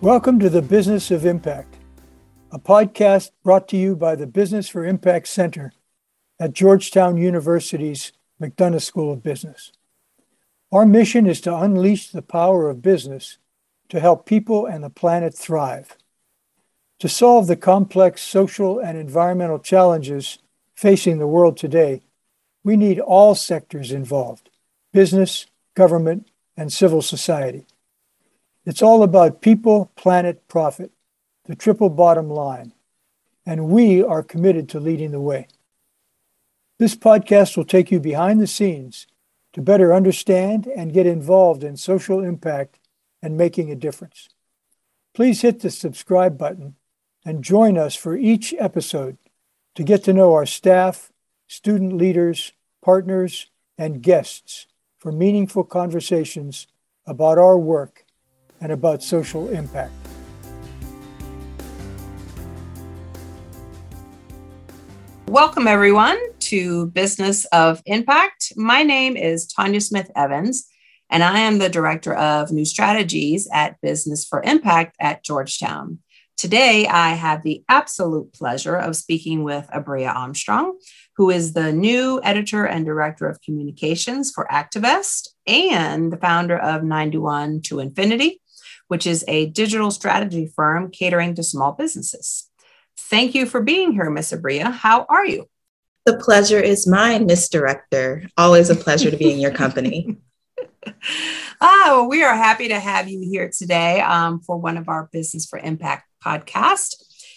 Welcome to the Business of Impact, a podcast brought to you by the Business for Impact Center at Georgetown University's McDonough School of Business. Our mission is to unleash the power of business to help people and the planet thrive. To solve the complex social and environmental challenges facing the world today, we need all sectors involved business, government, and civil society. It's all about people, planet, profit, the triple bottom line. And we are committed to leading the way. This podcast will take you behind the scenes to better understand and get involved in social impact and making a difference. Please hit the subscribe button and join us for each episode to get to know our staff, student leaders, partners, and guests for meaningful conversations about our work and about social impact. Welcome, everyone, to Business of Impact. My name is Tanya Smith Evans, and I am the Director of New Strategies at Business for Impact at Georgetown. Today, I have the absolute pleasure of speaking with Abrea Armstrong, who is the new editor and director of communications for Activest and the founder of 91-2-Infinity, which is a digital strategy firm catering to small businesses. Thank you for being here, Miss Abrea. How are you? The pleasure is mine, Miss Director. Always a pleasure to be in your company. oh, we are happy to have you here today um, for one of our Business for Impact podcast.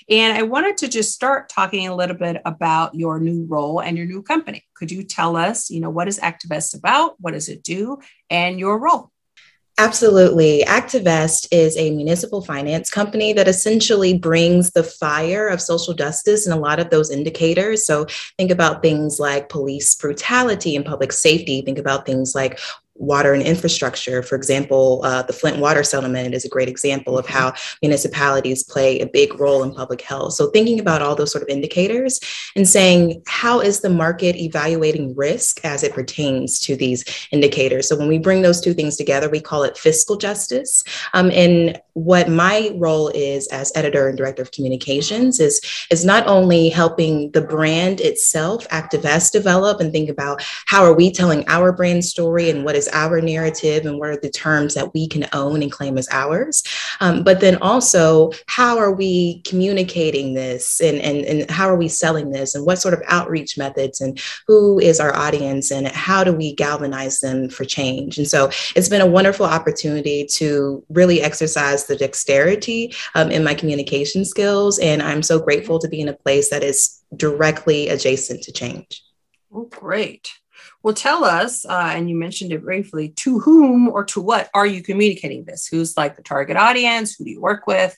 And I wanted to just start talking a little bit about your new role and your new company. Could you tell us, you know, what is Activest about? What does it do? And your role? Absolutely. Activest is a municipal finance company that essentially brings the fire of social justice and a lot of those indicators. So think about things like police brutality and public safety. Think about things like water and infrastructure. For example, uh, the Flint water settlement is a great example of how municipalities play a big role in public health. So, thinking about all those sort of indicators and saying, how is the market evaluating risk as it pertains to these indicators? So, when we bring those two things together, we call it fiscal justice. Um, and what my role is as editor and director of communications is, is not only helping the brand itself, Activest, develop and think about how are we telling our brand story and what is our narrative and what are the terms that we can own and claim as ours. Um, but then also, how are we communicating this and, and, and how are we selling this and what sort of outreach methods and who is our audience and how do we galvanize them for change? And so it's been a wonderful opportunity to really exercise the dexterity um, in my communication skills. And I'm so grateful to be in a place that is directly adjacent to change. Oh, great. Well, tell us, uh, and you mentioned it briefly, to whom or to what are you communicating this? Who's like the target audience? Who do you work with?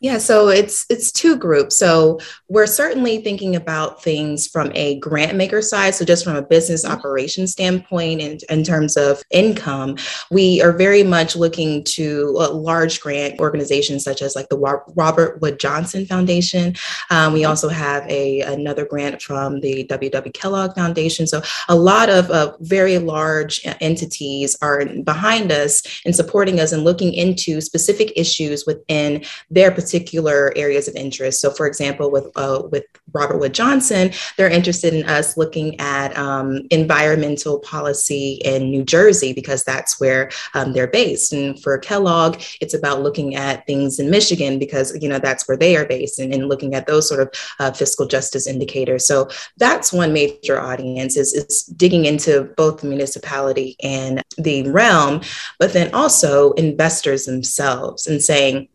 Yeah, so it's it's two groups. So we're certainly thinking about things from a grant maker side. So just from a business mm-hmm. operation standpoint, and in, in terms of income, we are very much looking to large grant organizations such as like the Robert Wood Johnson Foundation. Um, we mm-hmm. also have a another grant from the W.W. Kellogg Foundation. So a lot of uh, very large entities are behind us and supporting us and looking into specific issues within their particular areas of interest. So, for example, with uh, with Robert Wood Johnson, they're interested in us looking at um, environmental policy in New Jersey because that's where um, they're based. And for Kellogg, it's about looking at things in Michigan because you know that's where they are based, and, and looking at those sort of uh, fiscal justice indicators. So that's one major audience is, is digging into both the municipality and the realm, but then also investors themselves and saying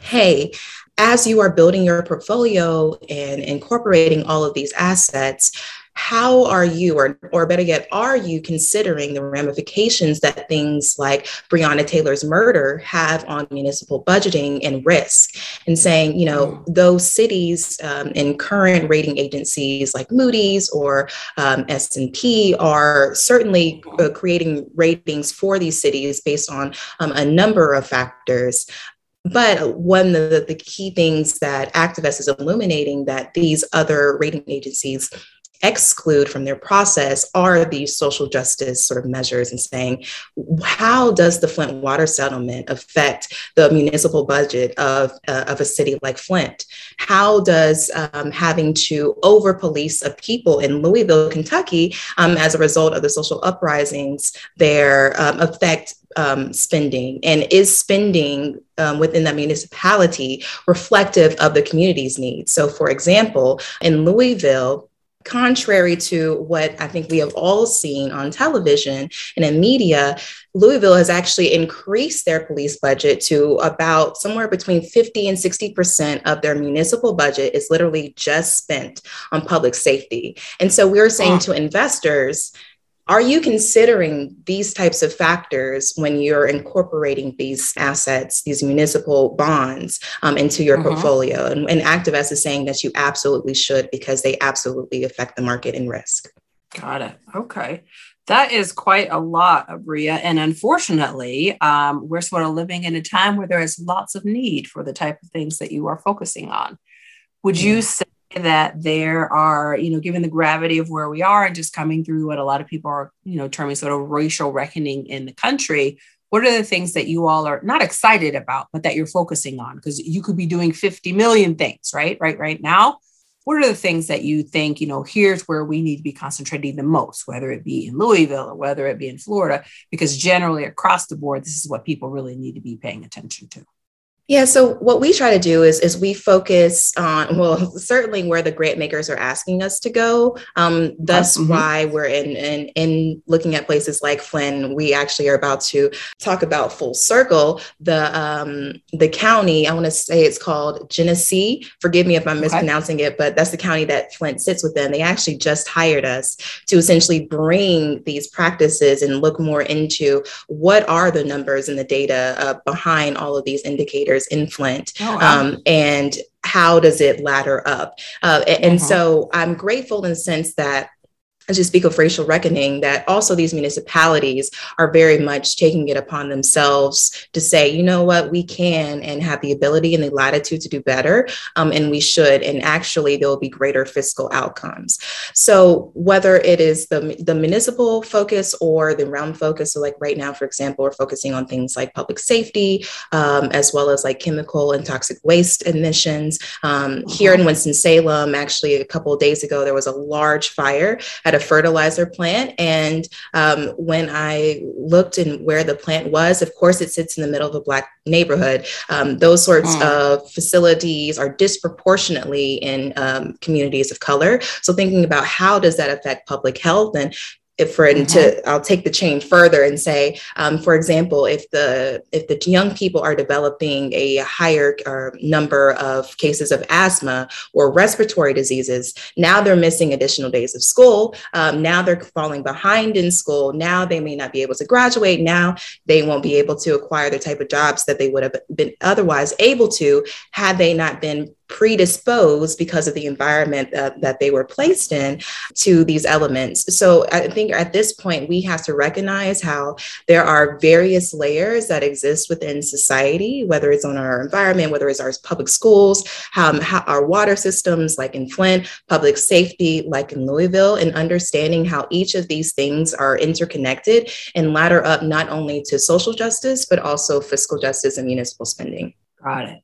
hey, as you are building your portfolio and incorporating all of these assets, how are you, or, or better yet, are you considering the ramifications that things like Breonna Taylor's murder have on municipal budgeting and risk? And saying, you know, mm. those cities um, and current rating agencies like Moody's or um, S&P are certainly uh, creating ratings for these cities based on um, a number of factors. But one of the, the key things that activists is illuminating that these other rating agencies exclude from their process are these social justice sort of measures and saying, how does the Flint water settlement affect the municipal budget of, uh, of a city like Flint? How does um, having to over police a people in Louisville, Kentucky, um, as a result of the social uprisings there um, affect um, spending and is spending um, within that municipality reflective of the community's needs so for example in louisville contrary to what I think we have all seen on television and in media, Louisville has actually increased their police budget to about somewhere between 50 and 60% of their municipal budget is literally just spent on public safety. And so we're saying to investors, are you considering these types of factors when you're incorporating these assets, these municipal bonds um, into your mm-hmm. portfolio? And, and Activest is saying that you absolutely should because they absolutely affect the market and risk. Got it. Okay. That is quite a lot, Abrea. And unfortunately, um, we're sort of living in a time where there is lots of need for the type of things that you are focusing on. Would you say that there are, you know, given the gravity of where we are and just coming through what a lot of people are, you know, terming sort of racial reckoning in the country, what are the things that you all are not excited about, but that you're focusing on? Because you could be doing 50 million things, right? Right, right now. What are the things that you think, you know, here's where we need to be concentrating the most, whether it be in Louisville or whether it be in Florida? Because generally across the board, this is what people really need to be paying attention to. Yeah, so what we try to do is, is we focus on, well, certainly where the grant makers are asking us to go. Um, that's mm-hmm. why we're in, in, in looking at places like Flint. We actually are about to talk about full circle. The, um, the county, I want to say it's called Genesee. Forgive me if I'm mispronouncing it, but that's the county that Flint sits within. They actually just hired us to essentially bring these practices and look more into what are the numbers and the data uh, behind all of these indicators years in Flint. Oh, wow. um, and how does it ladder up? Uh, and mm-hmm. so I'm grateful in the sense that as you speak of racial reckoning, that also these municipalities are very much taking it upon themselves to say, you know what, we can and have the ability and the latitude to do better, um, and we should. And actually, there will be greater fiscal outcomes. So whether it is the the municipal focus or the realm focus, so like right now, for example, we're focusing on things like public safety, um, as well as like chemical and toxic waste emissions. Um, here in Winston Salem, actually, a couple of days ago, there was a large fire at a fertilizer plant. And um, when I looked and where the plant was, of course, it sits in the middle of a Black neighborhood. Um, those sorts mm. of facilities are disproportionately in um, communities of color. So thinking about how does that affect public health and if for mm-hmm. to I'll take the chain further and say, um, for example, if the if the young people are developing a higher uh, number of cases of asthma or respiratory diseases, now they're missing additional days of school. Um, now they're falling behind in school. Now they may not be able to graduate. Now they won't be able to acquire the type of jobs that they would have been otherwise able to had they not been predisposed because of the environment uh, that they were placed in to these elements. So I think at this point, we have to recognize how there are various layers that exist within society, whether it's on our environment, whether it's our public schools, um, how our water systems, like in Flint, public safety, like in Louisville, and understanding how each of these things are interconnected and ladder up not only to social justice, but also fiscal justice and municipal spending. Got it.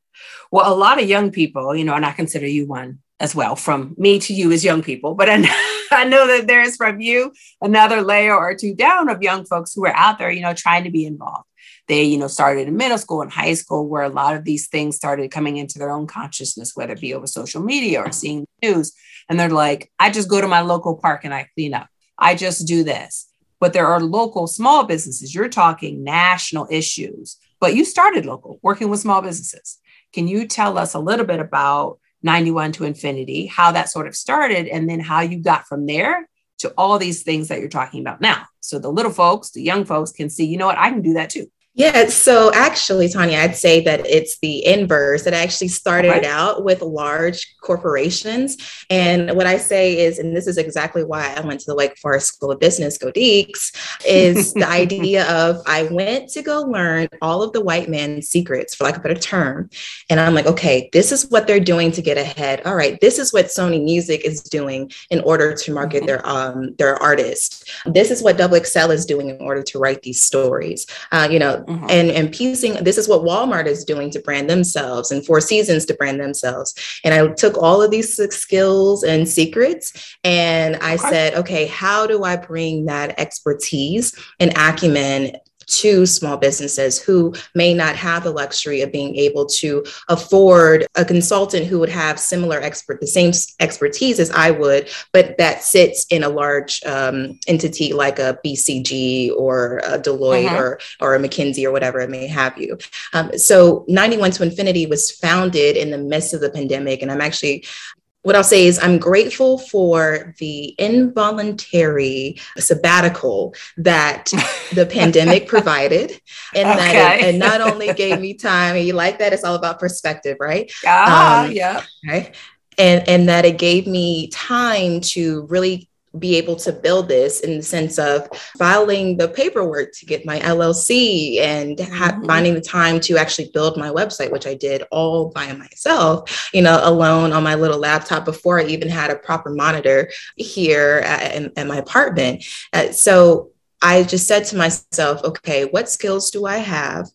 Well, a lot of young people, you know, and I consider you one as well, from me to you as young people, but I, I know that there's from you another layer or two down of young folks who are out there, you know, trying to be involved. They, you know, started in middle school and high school where a lot of these things started coming into their own consciousness, whether it be over social media or seeing news. And they're like, I just go to my local park and I clean up. I just do this. But there are local small businesses. You're talking national issues, but you started local, working with small businesses. Can you tell us a little bit about 91-2-Infinity, how that sort of started, and then how you got from there to all these things that you're talking about now? So the little folks, the young folks can see, you know what, I can do that too. Yeah, so actually, Tanya, I'd say that it's the inverse. It actually started okay. out with large corporations. And what I say is, and this is exactly why I went to the Wake Forest School of Business, go Deacs, is the idea of I went to go learn all of the white man's secrets, for lack of a better term. And I'm like, okay, this is what they're doing to get ahead. All right, this is what Sony Music is doing in order to market mm-hmm. their um their artists. This is what Double XL is doing in order to write these stories. Uh, you know, mm-hmm. and and piecing this is what Walmart is doing to brand themselves and Four Seasons to brand themselves. And I took all of these skills and secrets and I said, okay, how do I bring that expertise and acumen to small businesses who may not have the luxury of being able to afford a consultant who would have similar expert the same expertise as I would, but that sits in a large um, entity like a BCG or a Deloitte uh-huh. or or a McKinsey or whatever it may have you. Um, so 91-2-Infinity was founded in the midst of the pandemic, and I'm actually what I'll say is I'm grateful for the involuntary sabbatical that the pandemic provided. And okay. that it, it, not only gave me time, and you like that, it's all about perspective, right? Ah, um, yeah. Right. And, and that it gave me time to really be able to build this in the sense of filing the paperwork to get my LLC and ha- mm-hmm. finding the time to actually build my website, which I did all by myself, you know, alone on my little laptop before I even had a proper monitor here at, in, at my apartment. Uh, so I just said to myself, okay, what skills do I have?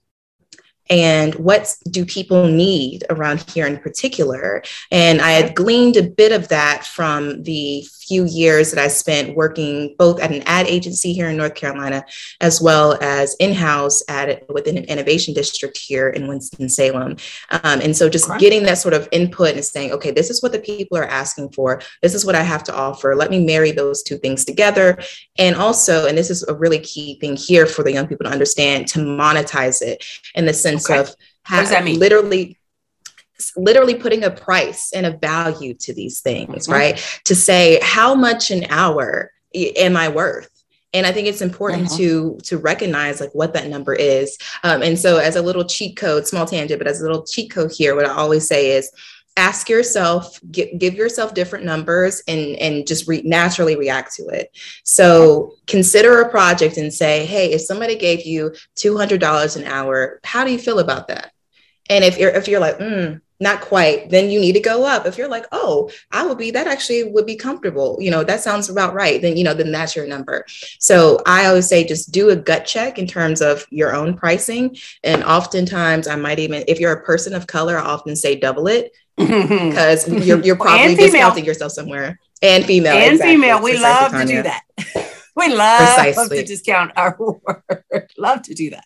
and what do people need around here in particular and i had gleaned a bit of that from the few years that I spent working both at an ad agency here in North Carolina, as well as in-house at within an innovation district here in Winston-Salem. Um, and so just getting that sort of input and saying, okay, this is what the people are asking for. This is what I have to offer. Let me marry those two things together. And also, and this is a really key thing here for the young people to understand, to monetize it in the sense okay. of what does that mean? Literally literally putting a price and a value to these things, mm-hmm. right? To say how much an hour am I worth? and i think it's important mm-hmm. to to recognize like what that number is um, and so as a little cheat code small tangent but as a little cheat code here what i always say is ask yourself give, give yourself different numbers and and just re- naturally react to it so consider a project and say hey if somebody gave you $200 an hour how do you feel about that and if you're if you're like mm, not quite, then you need to go up. If you're like, oh, I would be, that actually would be comfortable, you know, that sounds about right, then, you know, then that's your number. So I always say just do a gut check in terms of your own pricing. And oftentimes I might even, if you're a person of color, I often say double it because you're, you're probably discounting yourself somewhere. And female. And exactly. female. We love to do that. we love Precisely. to discount our work. love to do that.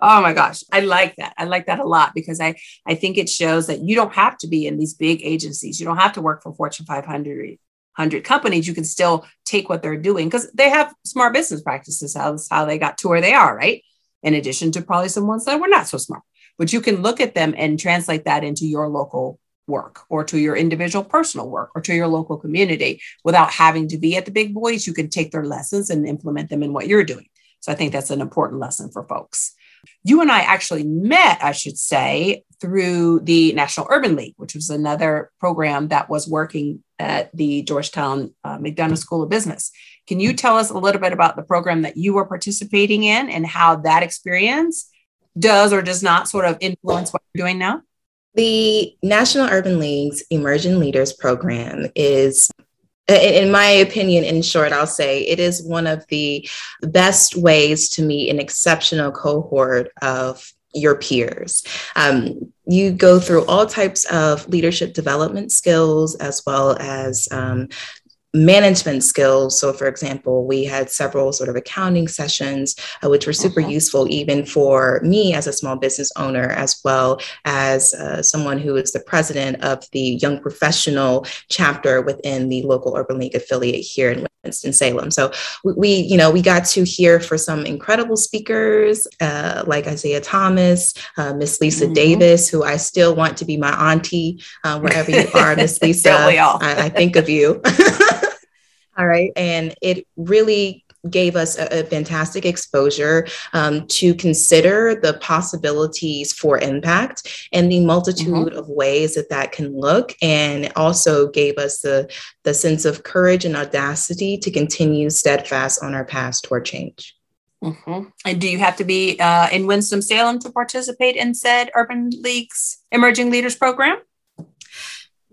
Oh my gosh, I like that. I like that a lot because I I think it shows that you don't have to be in these big agencies. You don't have to work for Fortune 500 100 companies. You can still take what they're doing because they have smart business practices. That's how they got to where they are, right? In addition to probably some ones that were not so smart. But you can look at them and translate that into your local work or to your individual personal work or to your local community without having to be at the big boys. You can take their lessons and implement them in what you're doing. So I think that's an important lesson for folks. You and I actually met, I should say, through the National Urban League, which was another program that was working at the Georgetown uh, McDonough School of Business. Can you tell us a little bit about the program that you were participating in and how that experience does or does not sort of influence what you're doing now? The National Urban League's Emerging Leaders Program is in my opinion, in short, I'll say it is one of the best ways to meet an exceptional cohort of your peers. Um, you go through all types of leadership development skills as well as um, management skills. So, for example, we had several sort of accounting sessions, uh, which were super uh-huh. useful even for me as a small business owner, as well as uh, someone who is the president of the Young Professional chapter within the local Urban League affiliate here in Winston-Salem. So, we, we you know, we got to hear for some incredible speakers uh, like Isaiah Thomas, uh, Miss Lisa mm-hmm. Davis, who I still want to be my auntie uh, wherever you are, Miss Lisa. I, I think of you. All right. And it really gave us a, a fantastic exposure um, to consider the possibilities for impact and the multitude mm-hmm. of ways that that can look, and also gave us the, the sense of courage and audacity to continue steadfast on our path toward change. Mm-hmm. And do you have to be uh, in Winston-Salem to participate in said Urban League's Emerging Leaders Program?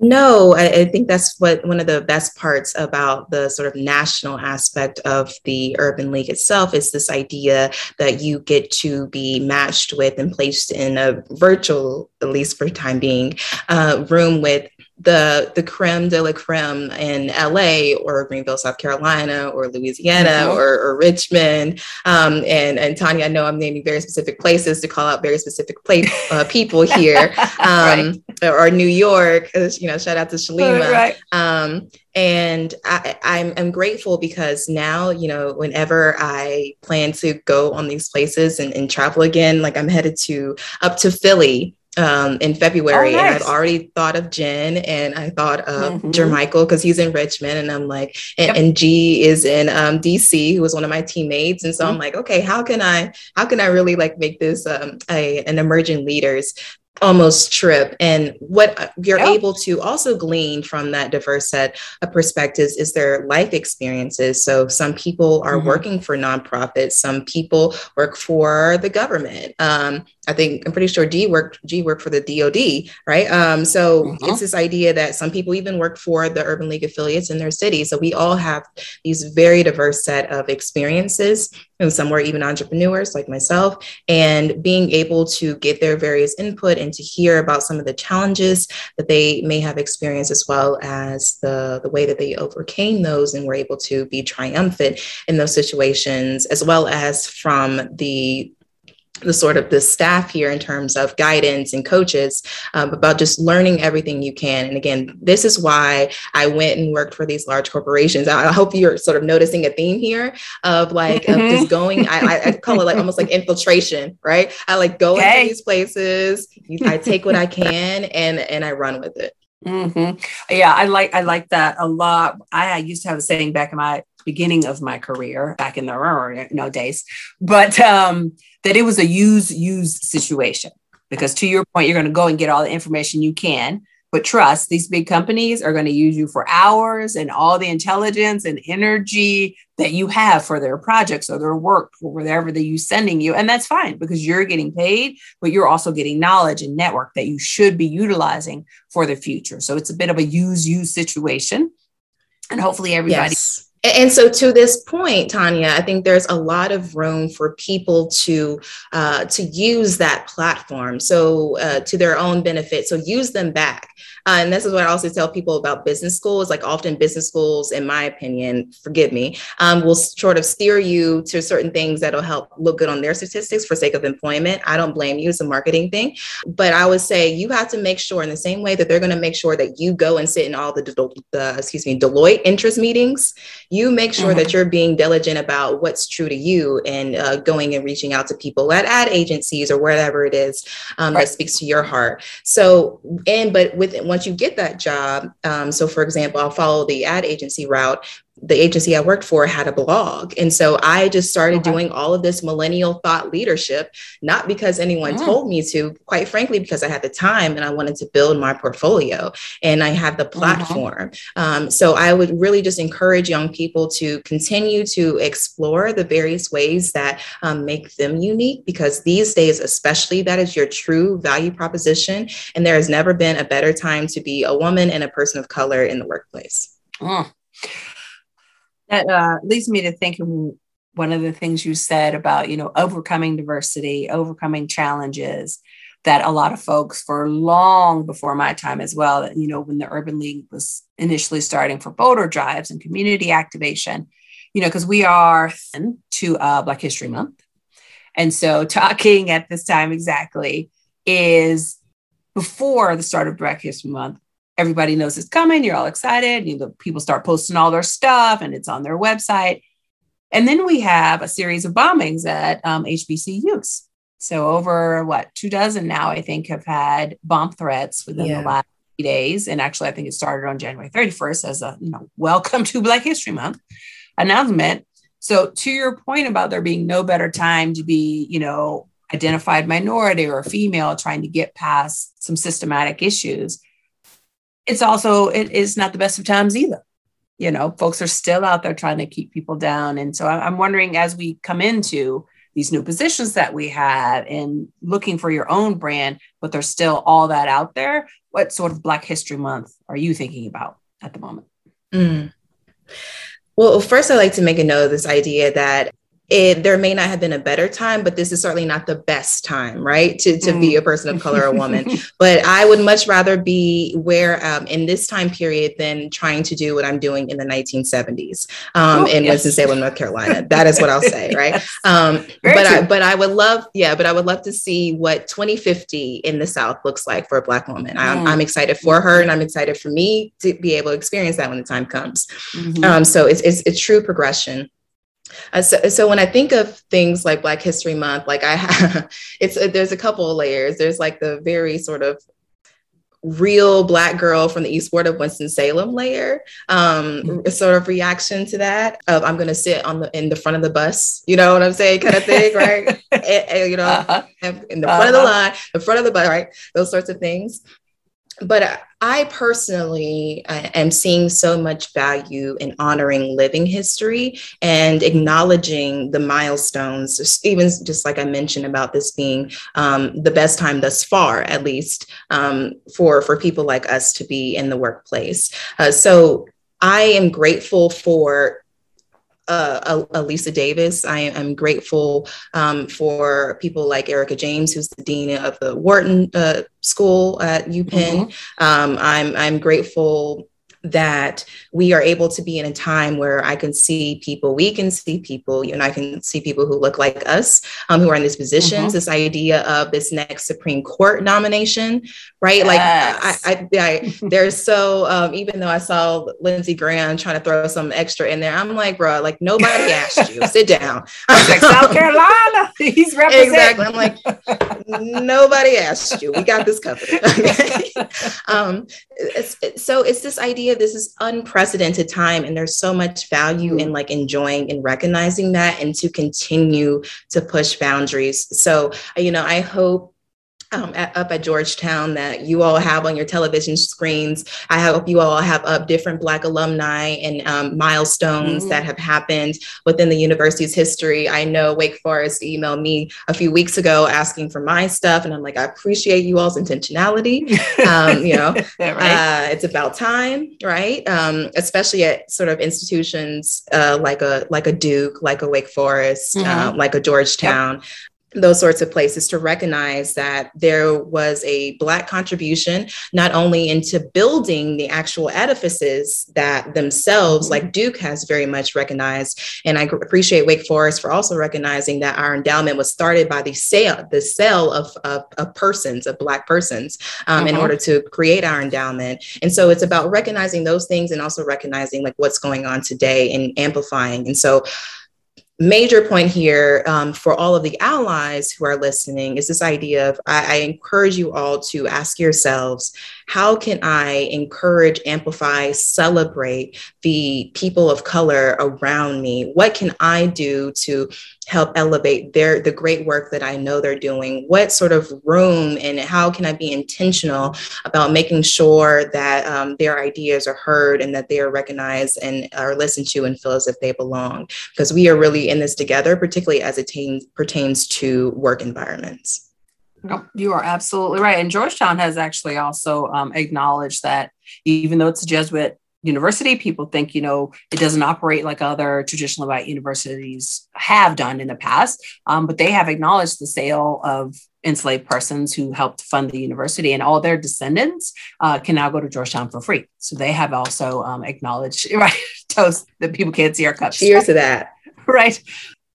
No, I, I, think that's what one of the best parts about the sort of national aspect of the Urban League itself is this idea that you get to be matched with and placed in a virtual, at least for time being, uh, room with the the creme de la creme in LA or Greenville, South Carolina, or Louisiana, mm-hmm. or, or, Richmond. Um, and and Tanya, I know I'm naming very specific places to call out very specific place uh, people here, um, right. Or New York. You know, shout out to Shalima. Right. Um, and I, I'm, I'm grateful because now, you know, whenever I plan to go on these places and, and travel again, like I'm headed to up to Philly um, in February, oh, nice. and I've already thought of Jen, and I thought of mm-hmm. Jermichael because he's in Richmond, and I'm like, and, yep. and G is in um, DC, who was one of my teammates, and so mm-hmm. I'm like, okay, how can I, how can I really like make this um, a, an emerging leaders almost trip and what you're yep. able to also glean from that diverse set of perspectives is their life experiences so some people are mm-hmm. working for nonprofits some people work for the government um, I think I'm pretty sure G worked G worked for the DoD, right? Um, so mm-hmm. it's this idea that some people even work for the Urban League affiliates in their city. So we all have these very diverse set of experiences, and some were even entrepreneurs like myself. And being able to get their various input and to hear about some of the challenges that they may have experienced, as well as the the way that they overcame those and were able to be triumphant in those situations, as well as from the the sort of the staff here in terms of guidance and coaches um, about just learning everything you can and again this is why i went and worked for these large corporations i, hope you're sort of noticing a theme here of like mm-hmm. of just going I, I, call it like almost like infiltration right i like go okay. into these places i take what i can and and i run with it mm-hmm. yeah i like i like that a lot I, I used to have a saying back in my beginning of my career back in the you know days but um that it was a use use situation. Because to your point you're going to go and get all the information you can but trust these big companies are going to use you for hours and all the intelligence and energy that you have for their projects or their work or whatever they use sending you and that's fine because you're getting paid but you're also getting knowledge and network that you should be utilizing for the future. So it's a bit of a use use situation and hopefully everybody yes and so to this point tanya i think there's a lot of room for people to uh, to use that platform. So uh, to their own benefit. So use them back uh, and this is what I also tell people about business schools. Like often business schools, in my opinion, forgive me, um, will sort of steer you to certain things that'll help look good on their statistics for sake of employment. I don't blame you. It's a marketing thing. But I would say you have to make sure in the same way that they're going to make sure that you go and sit in all the, the excuse me, Deloitte interest meetings, you make sure mm-hmm. that you're being diligent about what's true to you and uh, going and reaching out to people at ad agencies or wherever it is um, right. that speaks to your heart. So, and but with once you get that job, um, so for example, I'll follow the ad agency route the agency I worked for had a blog. And so I just started okay. doing all of this millennial thought leadership, not because anyone mm. told me to, quite frankly, because I had the time and I wanted to build my portfolio and I had the mm-hmm. platform. Mm-hmm. Um, so I would really just encourage young people to continue to explore the various ways that um, make them unique, because these days, especially, that is your true value proposition. And there has never been a better time to be a woman and a person of color in the workplace. Mm that uh, leads me to thinking one of the things you said about you know overcoming diversity overcoming challenges that a lot of folks for long before my time as well you know when the urban league was initially starting for voter drives and community activation you know because we are to uh, black history month. And so talking at this time exactly is before the start of black history month everybody knows it's coming. You're all excited. You know, people start posting all their stuff and it's on their website. And then we have a series of bombings at um, HBCUs. So over what two dozen now, I think, have had bomb threats within yeah. the last days. And actually, I think it started on January 31st as a you know welcome to Black History Month announcement. So to your point about there being no better time to be, you know, identified minority or female trying to get past some systematic issues, it's also it is not the best of times either. You know, folks are still out there trying to keep people down. And so I'm wondering as we come into these new positions that we have and looking for your own brand, but there's still all that out there. What sort of Black History Month are you thinking about at the moment? Mm. Well, first, I'd like to make a note of this idea that it, there may not have been a better time, but this is certainly not the best time, right? To, to mm. be a person of color or woman. but I would much rather be where um, in this time period than trying to do what I'm doing in the 1970s um, oh, in yes. Winston-Salem, North Carolina. That is what I'll say, right? yes. um, but I, but I would love, yeah, but I would love to see what 2050 in the South looks like for a Black woman. I'm, mm. I'm excited for her, and I'm excited for me to be able to experience that when the time comes. Mm-hmm. Um, so it's, it's a true progression. Uh, so, so when I think of things like Black History Month, like I have, it's uh, there's a couple of layers. There's like the very sort of real black girl from the east ward of winston-salem layer um mm-hmm. sort of reaction to that of i'm gonna sit on the in the front of the bus you know what i'm saying kind of thing right and, and, you know uh-huh. in the front uh-huh. of the uh-huh. line the front of the bus right those sorts of things but I personally uh, am seeing so much value in honoring living history and acknowledging the milestones, even just like I mentioned about this being um, the best time thus far, at least um, for, for people like us to be in the workplace. Uh, so I am grateful for uh, Alisa Davis. I am grateful um, for people like Erika James, who's the dean of the Wharton uh, School at UPenn. Mm-hmm. Um, I'm I'm grateful that we are able to be in a time where I can see people, we can see people, you know, I can see people who look like us, um, who are in these positions, mm-hmm. this idea of this next Supreme Court nomination, right? Yes. Like I, I, I they're so, um, even though I saw Lindsey Graham trying to throw some extra in there, I'm like, bro, like nobody asked you, sit down. like South Carolina, he's representing. Exactly. I'm like, nobody asked you. We got this covered. um, it's, so it's this idea this is unprecedented time and there's so much value in mm. like enjoying and recognizing that and to continue to push boundaries. So you know i hope um, at, up at Georgetown that you all have on your television screens. I hope you all have up different Black alumni and um, milestones mm-hmm. that have happened within the university's history. I know Wake Forest emailed me a few weeks ago asking for my stuff, and I'm like, I appreciate you all's intentionality. Um, you know, right? uh, it's about time, right? Um, especially at sort of institutions uh, like a like a Duke, like a Wake Forest, mm-hmm. uh, like a Georgetown, yep those sorts of places to recognize that there was a Black contribution, not only into building the actual edifices that themselves, like Duke has very much recognized. And I appreciate Wake Forest for also recognizing that our endowment was started by the sale, the sale of, of, of persons, of Black persons, um, in uh-huh. order to create our endowment. And so it's about recognizing those things and also recognizing like what's going on today and amplifying. And so major point here um, for all of the allies who are listening is this idea of I, I, encourage you all to ask yourselves how can I encourage, amplify, celebrate the people of color around me? What can I do to help elevate their the great work that I know they're doing? What sort of room and how can I be intentional about making sure that um, their ideas are heard and that they are recognized and are listened to and feel as if they belong? Because we are really in this together, particularly as it pertains to work environments. You are absolutely right. And Georgetown has actually also um, acknowledged that even though it's a Jesuit university, people think, you know, it doesn't operate like other traditional white universities have done in the past. Um, but they have acknowledged the sale of enslaved persons who helped fund the university, and all their descendants uh, can now go to Georgetown for free. So they have also um, acknowledged, right, toast that people can't see our cups. Cheers to that. right.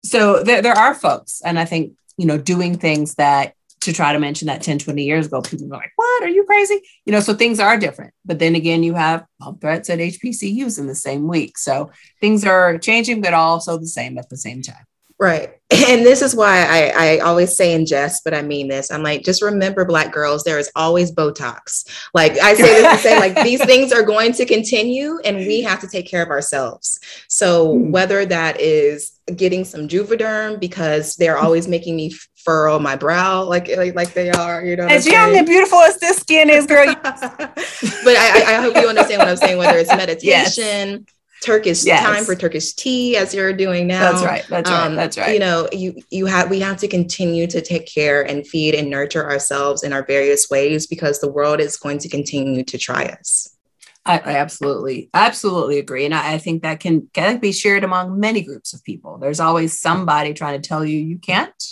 So there, there are folks, and I think, you know, doing things that to try to mention that 10, 20 years ago, people were like, what? Are you crazy? You know, so things are different. But then again, you have bomb threats at HBCUs in the same week. So things are changing, but also the same at the same time. Right. And this is why I, I always say in jest, but I mean this. I'm like, just remember, Black girls, there is always Botox. Like I say this to say, like these things are going to continue, and we have to take care of ourselves. So hmm. whether that is getting some Juvederm because they're always making me furrow my brow like like, like they are, you know. As young and beautiful as this skin is, girl. but I, I hope you understand what I'm saying. Whether it's meditation. Yes Turkish yes. time for Turkish tea as you're doing now. That's right. That's right. Um, that's right. You know, you you have we have to continue to take care and feed and nurture ourselves in our various ways because the world is going to continue to try us. I, I absolutely, absolutely agree, and I, I think that can can be shared among many groups of people. There's always somebody trying to tell you you can't,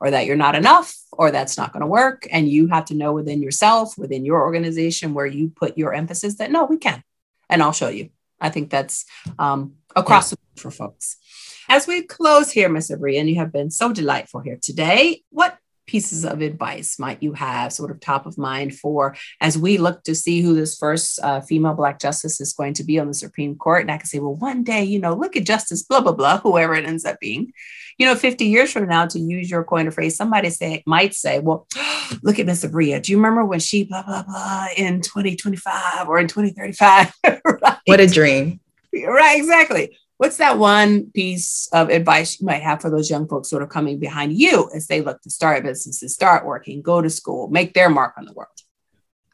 or that you're not enough, or that's not going to work, and you have to know within yourself, within your organization, where you put your emphasis that no, we can, and I'll show you. I think that's um, across yeah. the board for folks. As we close here, Ms. Abrea, and you have been so delightful here today, what pieces of advice might you have sort of top of mind for as we look to see who this first uh, female black justice is going to be on the supreme court? And i can say well one day you know look at justice blah blah blah whoever it ends up being. You know 50 years from now to use your coin of phrase somebody say might say well look at miss abrea do you remember when she blah blah blah in 2025 or in 2035 right? what a dream. Right exactly What's that one piece of advice you might have for those young folks sort of coming behind you as they look to start businesses, start working, go to school, make their mark on the world?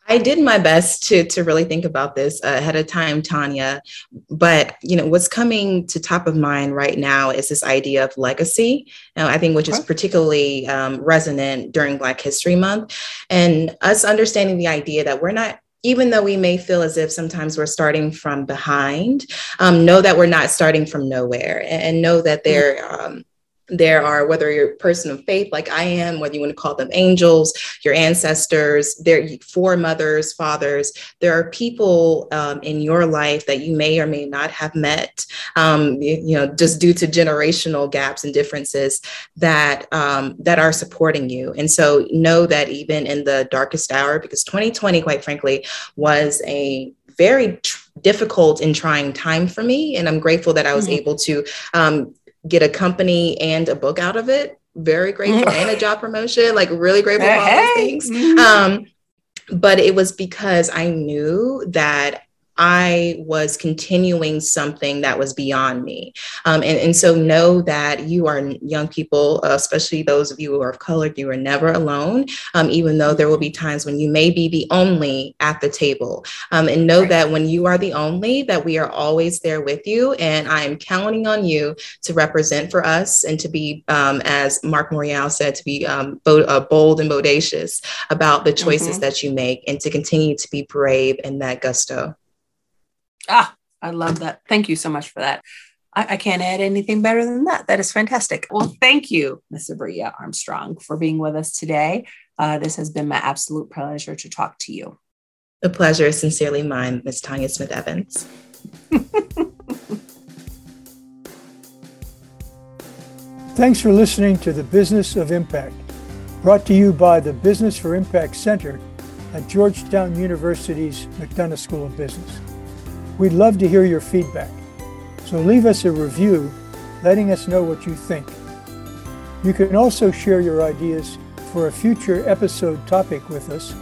I did my best to to really think about this ahead of time, Tanya. But you know, what's coming to top of mind right now is this idea of legacy. Now, I think which is particularly um, resonant during Black History Month, and us understanding the idea that we're not even though we may feel as if sometimes we're starting from behind, um, know that we're not starting from nowhere and, and know that there, um, there are whether you're a person of faith like i am whether you want to call them angels your ancestors their foremothers fathers there are people um, in your life that you may or may not have met um, you, know just due to generational gaps and differences that um, that are supporting you and so know that even in the darkest hour because 2020 quite frankly was a very tr- difficult and trying time for me and i'm grateful that i was mm-hmm. able to um, get a company and a book out of it. Very grateful and a job promotion, like really grateful for all those things. Mm-hmm. Um, but it was because I knew that I was continuing something that was beyond me. Um, and, and so know that you are young people, uh, especially those of you who are of color, you are never alone, um, even though there will be times when you may be the only at the table. Um, and know right. that when you are the only, that we are always there with you. And I am counting on you to represent for us and to be, um, as Mark Morial said, to be um, bo- uh, bold and bodacious about the choices mm-hmm. that you make and to continue to be brave in that gusto. Ah, I love that. Thank you so much for that. I, I can't add anything better than that. That is fantastic. Well, thank you, Ms. Abrea Armstrong, for being with us today. Uh, this has been my absolute pleasure to talk to you. The pleasure is sincerely mine, Ms. Tanya Smith Evans. Thanks for listening to The Business of Impact, brought to you by the Business for Impact Center at Georgetown University's McDonough School of Business. We'd love to hear your feedback, so leave us a review letting us know what you think. You can also share your ideas for a future episode topic with us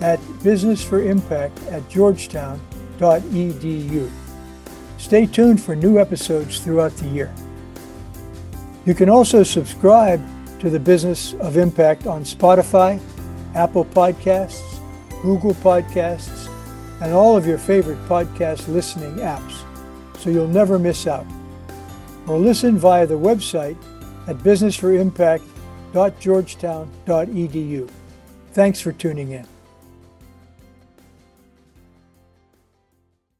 at businessforimpact at georgetown.edu. Stay tuned for new episodes throughout the year. You can also subscribe to the Business of Impact on Spotify, Apple Podcasts, Google Podcasts, and all of your favorite podcast listening apps so you'll never miss out. Or listen via the website at businessforimpact.georgetown.edu. Thanks for tuning in.